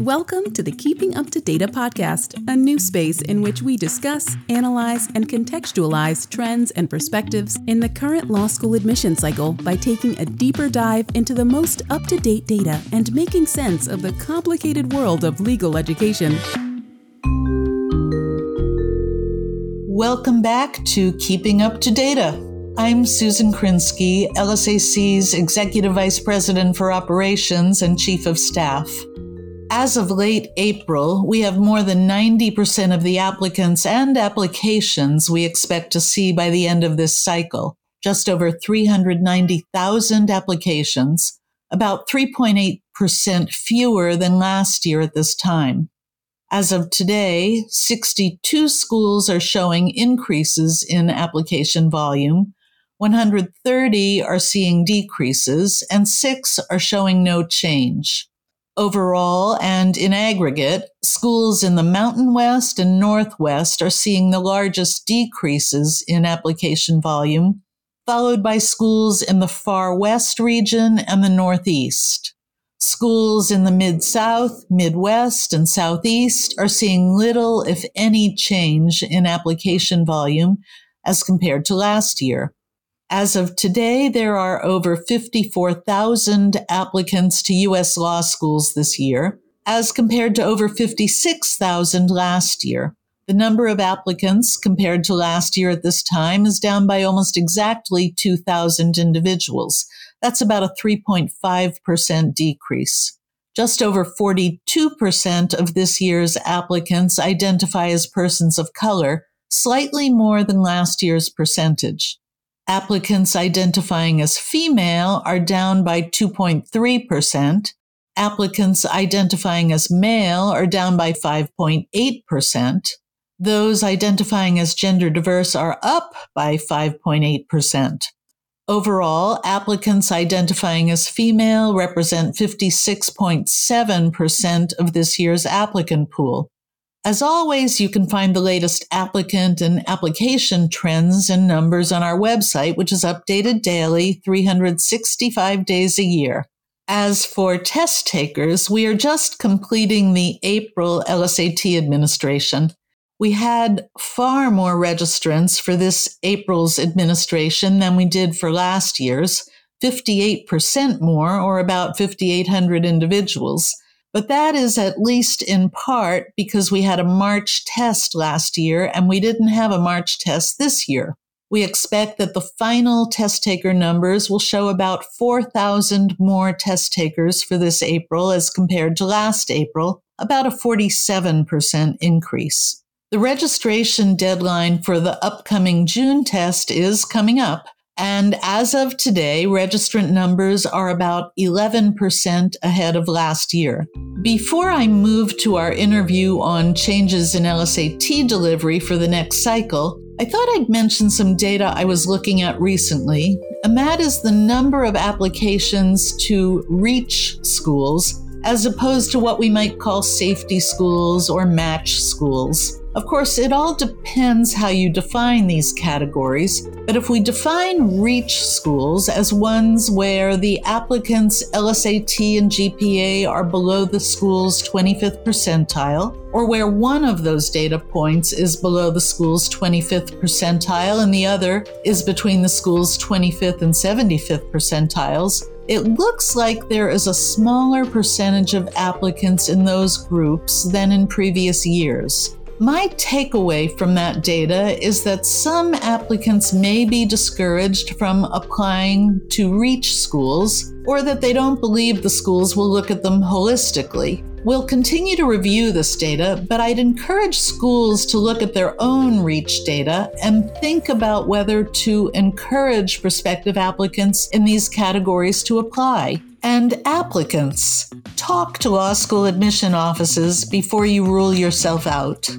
Welcome to the Keeping Up to Data podcast, a new space in which we discuss, analyze, and contextualize trends and perspectives in the current law school admission cycle by taking a deeper dive into the most up to date data and making sense of the complicated world of legal education. Welcome back to Keeping Up to Data. I'm Susan Krinsky, LSAC's Executive Vice President for Operations and Chief of Staff. As of late April, we have more than 90% of the applicants and applications we expect to see by the end of this cycle, just over 390,000 applications, about 3.8% fewer than last year at this time. As of today, 62 schools are showing increases in application volume, 130 are seeing decreases, and six are showing no change. Overall and in aggregate, schools in the Mountain West and Northwest are seeing the largest decreases in application volume, followed by schools in the Far West region and the Northeast. Schools in the Mid South, Midwest, and Southeast are seeing little, if any, change in application volume as compared to last year. As of today, there are over 54,000 applicants to U.S. law schools this year, as compared to over 56,000 last year. The number of applicants compared to last year at this time is down by almost exactly 2,000 individuals. That's about a 3.5% decrease. Just over 42% of this year's applicants identify as persons of color, slightly more than last year's percentage. Applicants identifying as female are down by 2.3%. Applicants identifying as male are down by 5.8%. Those identifying as gender diverse are up by 5.8%. Overall, applicants identifying as female represent 56.7% of this year's applicant pool. As always, you can find the latest applicant and application trends and numbers on our website, which is updated daily, 365 days a year. As for test takers, we are just completing the April LSAT administration. We had far more registrants for this April's administration than we did for last year's, 58% more, or about 5,800 individuals. But that is at least in part because we had a March test last year and we didn't have a March test this year. We expect that the final test taker numbers will show about 4,000 more test takers for this April as compared to last April, about a 47% increase. The registration deadline for the upcoming June test is coming up, and as of today, registrant numbers are about 11% ahead of last year. Before I move to our interview on changes in LSAT delivery for the next cycle, I thought I'd mention some data I was looking at recently, and that is the number of applications to reach schools as opposed to what we might call safety schools or match schools. Of course, it all depends how you define these categories, but if we define REACH schools as ones where the applicant's LSAT and GPA are below the school's 25th percentile, or where one of those data points is below the school's 25th percentile and the other is between the school's 25th and 75th percentiles, it looks like there is a smaller percentage of applicants in those groups than in previous years. My takeaway from that data is that some applicants may be discouraged from applying to reach schools or that they don't believe the schools will look at them holistically. We'll continue to review this data, but I'd encourage schools to look at their own REACH data and think about whether to encourage prospective applicants in these categories to apply. And applicants, talk to law school admission offices before you rule yourself out.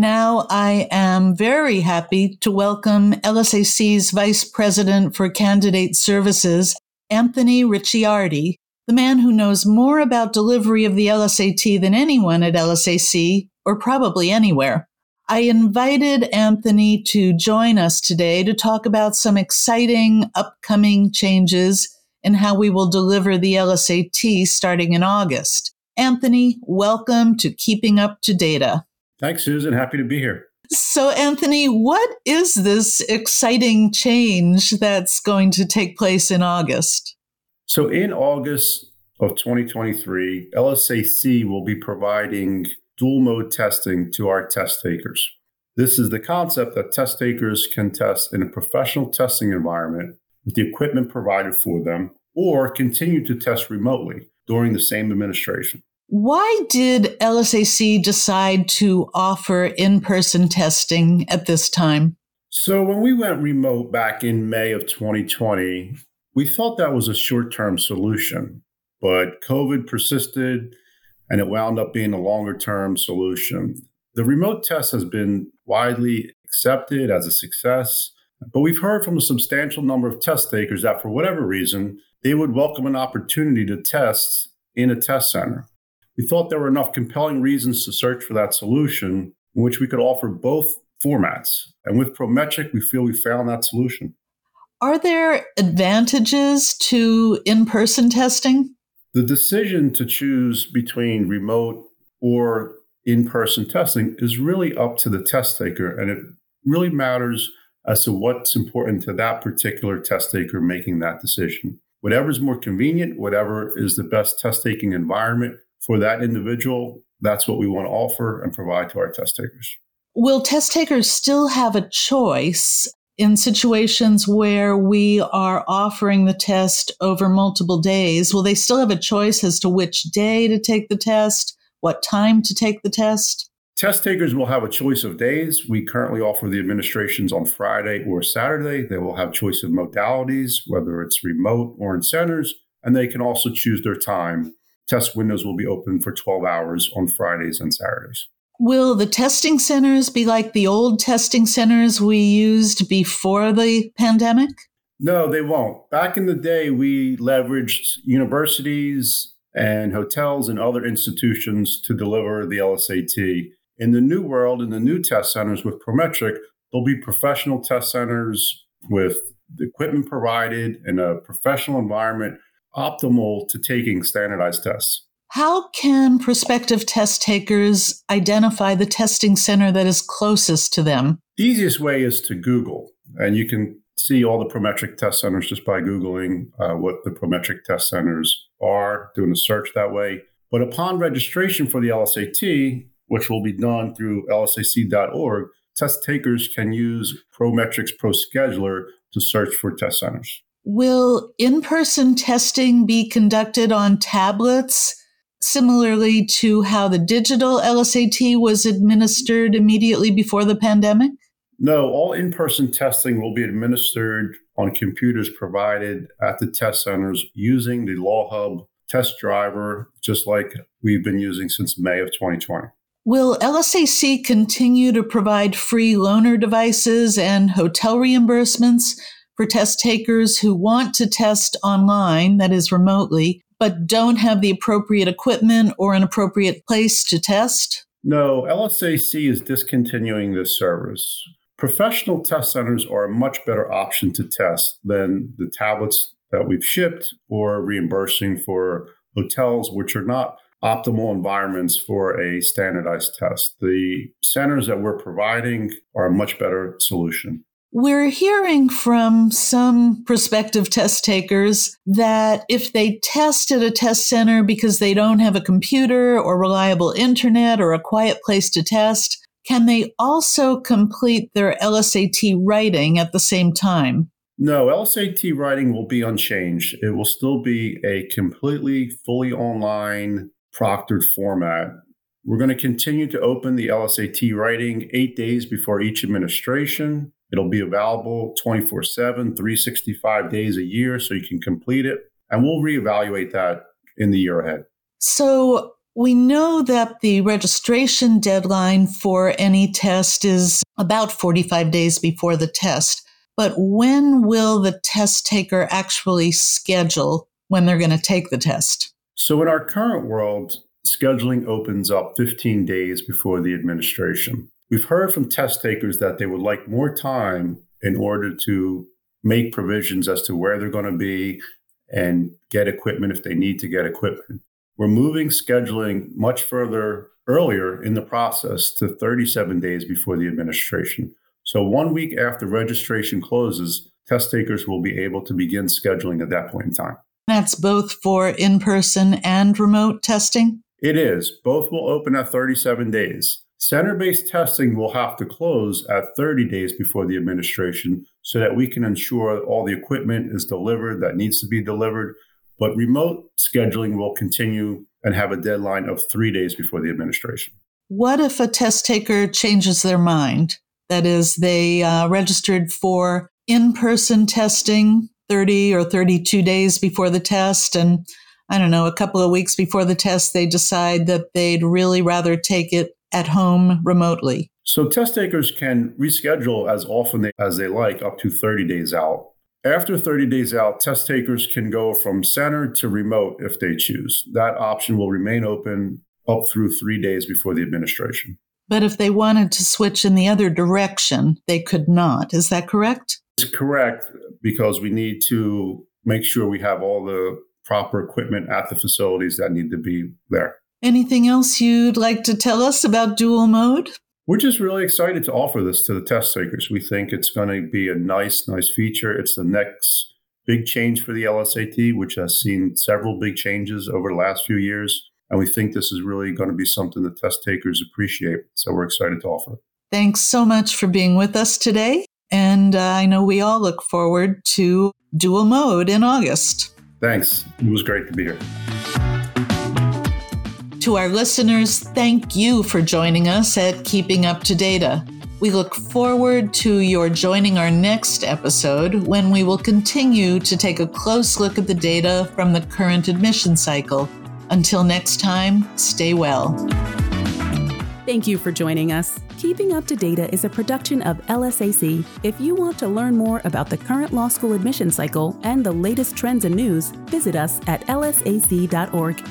Now I am very happy to welcome LSAC's Vice President for Candidate Services, Anthony Ricciardi, the man who knows more about delivery of the LSAT than anyone at LSAC, or probably anywhere. I invited Anthony to join us today to talk about some exciting upcoming changes in how we will deliver the LSAT starting in August. Anthony, welcome to Keeping Up to Data. Thanks, Susan. Happy to be here. So, Anthony, what is this exciting change that's going to take place in August? So, in August of 2023, LSAC will be providing dual mode testing to our test takers. This is the concept that test takers can test in a professional testing environment with the equipment provided for them or continue to test remotely during the same administration. Why did LSAC decide to offer in person testing at this time? So, when we went remote back in May of 2020, we thought that was a short term solution, but COVID persisted and it wound up being a longer term solution. The remote test has been widely accepted as a success, but we've heard from a substantial number of test takers that for whatever reason, they would welcome an opportunity to test in a test center. We thought there were enough compelling reasons to search for that solution in which we could offer both formats. And with Prometric, we feel we found that solution. Are there advantages to in person testing? The decision to choose between remote or in person testing is really up to the test taker, and it really matters as to what's important to that particular test taker making that decision. Whatever is more convenient, whatever is the best test taking environment, for that individual, that's what we want to offer and provide to our test takers. Will test takers still have a choice in situations where we are offering the test over multiple days? Will they still have a choice as to which day to take the test, what time to take the test? Test takers will have a choice of days. We currently offer the administrations on Friday or Saturday. They will have choice of modalities, whether it's remote or in centers, and they can also choose their time test windows will be open for 12 hours on Fridays and Saturdays. Will the testing centers be like the old testing centers we used before the pandemic? No, they won't. Back in the day, we leveraged universities and hotels and other institutions to deliver the LSAT. In the new world, in the new test centers with Prometric, there'll be professional test centers with equipment provided in a professional environment optimal to taking standardized tests. How can prospective test takers identify the testing center that is closest to them? The easiest way is to Google, and you can see all the Prometric test centers just by Googling uh, what the Prometric test centers are, doing a search that way. But upon registration for the LSAT, which will be done through lsac.org, test takers can use Prometric's Pro Scheduler to search for test centers. Will in person testing be conducted on tablets, similarly to how the digital LSAT was administered immediately before the pandemic? No, all in person testing will be administered on computers provided at the test centers using the LawHub test driver, just like we've been using since May of 2020. Will LSAC continue to provide free loaner devices and hotel reimbursements for test takers who want to test online, that is remotely, but don't have the appropriate equipment or an appropriate place to test? No, LSAC is discontinuing this service. Professional test centers are a much better option to test than the tablets that we've shipped or reimbursing for hotels, which are not optimal environments for a standardized test. The centers that we're providing are a much better solution. We're hearing from some prospective test takers that if they test at a test center because they don't have a computer or reliable internet or a quiet place to test, can they also complete their LSAT writing at the same time? No, LSAT writing will be unchanged. It will still be a completely fully online proctored format. We're going to continue to open the LSAT writing eight days before each administration. It'll be available 24 7, 365 days a year, so you can complete it. And we'll reevaluate that in the year ahead. So we know that the registration deadline for any test is about 45 days before the test. But when will the test taker actually schedule when they're going to take the test? So, in our current world, scheduling opens up 15 days before the administration. We've heard from test takers that they would like more time in order to make provisions as to where they're going to be and get equipment if they need to get equipment. We're moving scheduling much further earlier in the process to 37 days before the administration. So, one week after registration closes, test takers will be able to begin scheduling at that point in time. That's both for in person and remote testing? It is. Both will open at 37 days. Center based testing will have to close at 30 days before the administration so that we can ensure all the equipment is delivered that needs to be delivered. But remote scheduling will continue and have a deadline of three days before the administration. What if a test taker changes their mind? That is, they uh, registered for in person testing 30 or 32 days before the test. And I don't know, a couple of weeks before the test, they decide that they'd really rather take it at home remotely. So test takers can reschedule as often as they like, up to 30 days out. After 30 days out, test takers can go from center to remote if they choose. That option will remain open up through three days before the administration. But if they wanted to switch in the other direction, they could not. Is that correct? It's correct because we need to make sure we have all the proper equipment at the facilities that need to be there. Anything else you'd like to tell us about dual mode? We're just really excited to offer this to the test takers. We think it's going to be a nice, nice feature. It's the next big change for the LSAT, which has seen several big changes over the last few years. And we think this is really going to be something that test takers appreciate. So we're excited to offer. Thanks so much for being with us today. And uh, I know we all look forward to dual mode in August. Thanks. It was great to be here. To our listeners, thank you for joining us at Keeping Up to Data. We look forward to your joining our next episode when we will continue to take a close look at the data from the current admission cycle. Until next time, stay well. Thank you for joining us. Keeping Up to Data is a production of LSAC. If you want to learn more about the current law school admission cycle and the latest trends and news, visit us at lsac.org.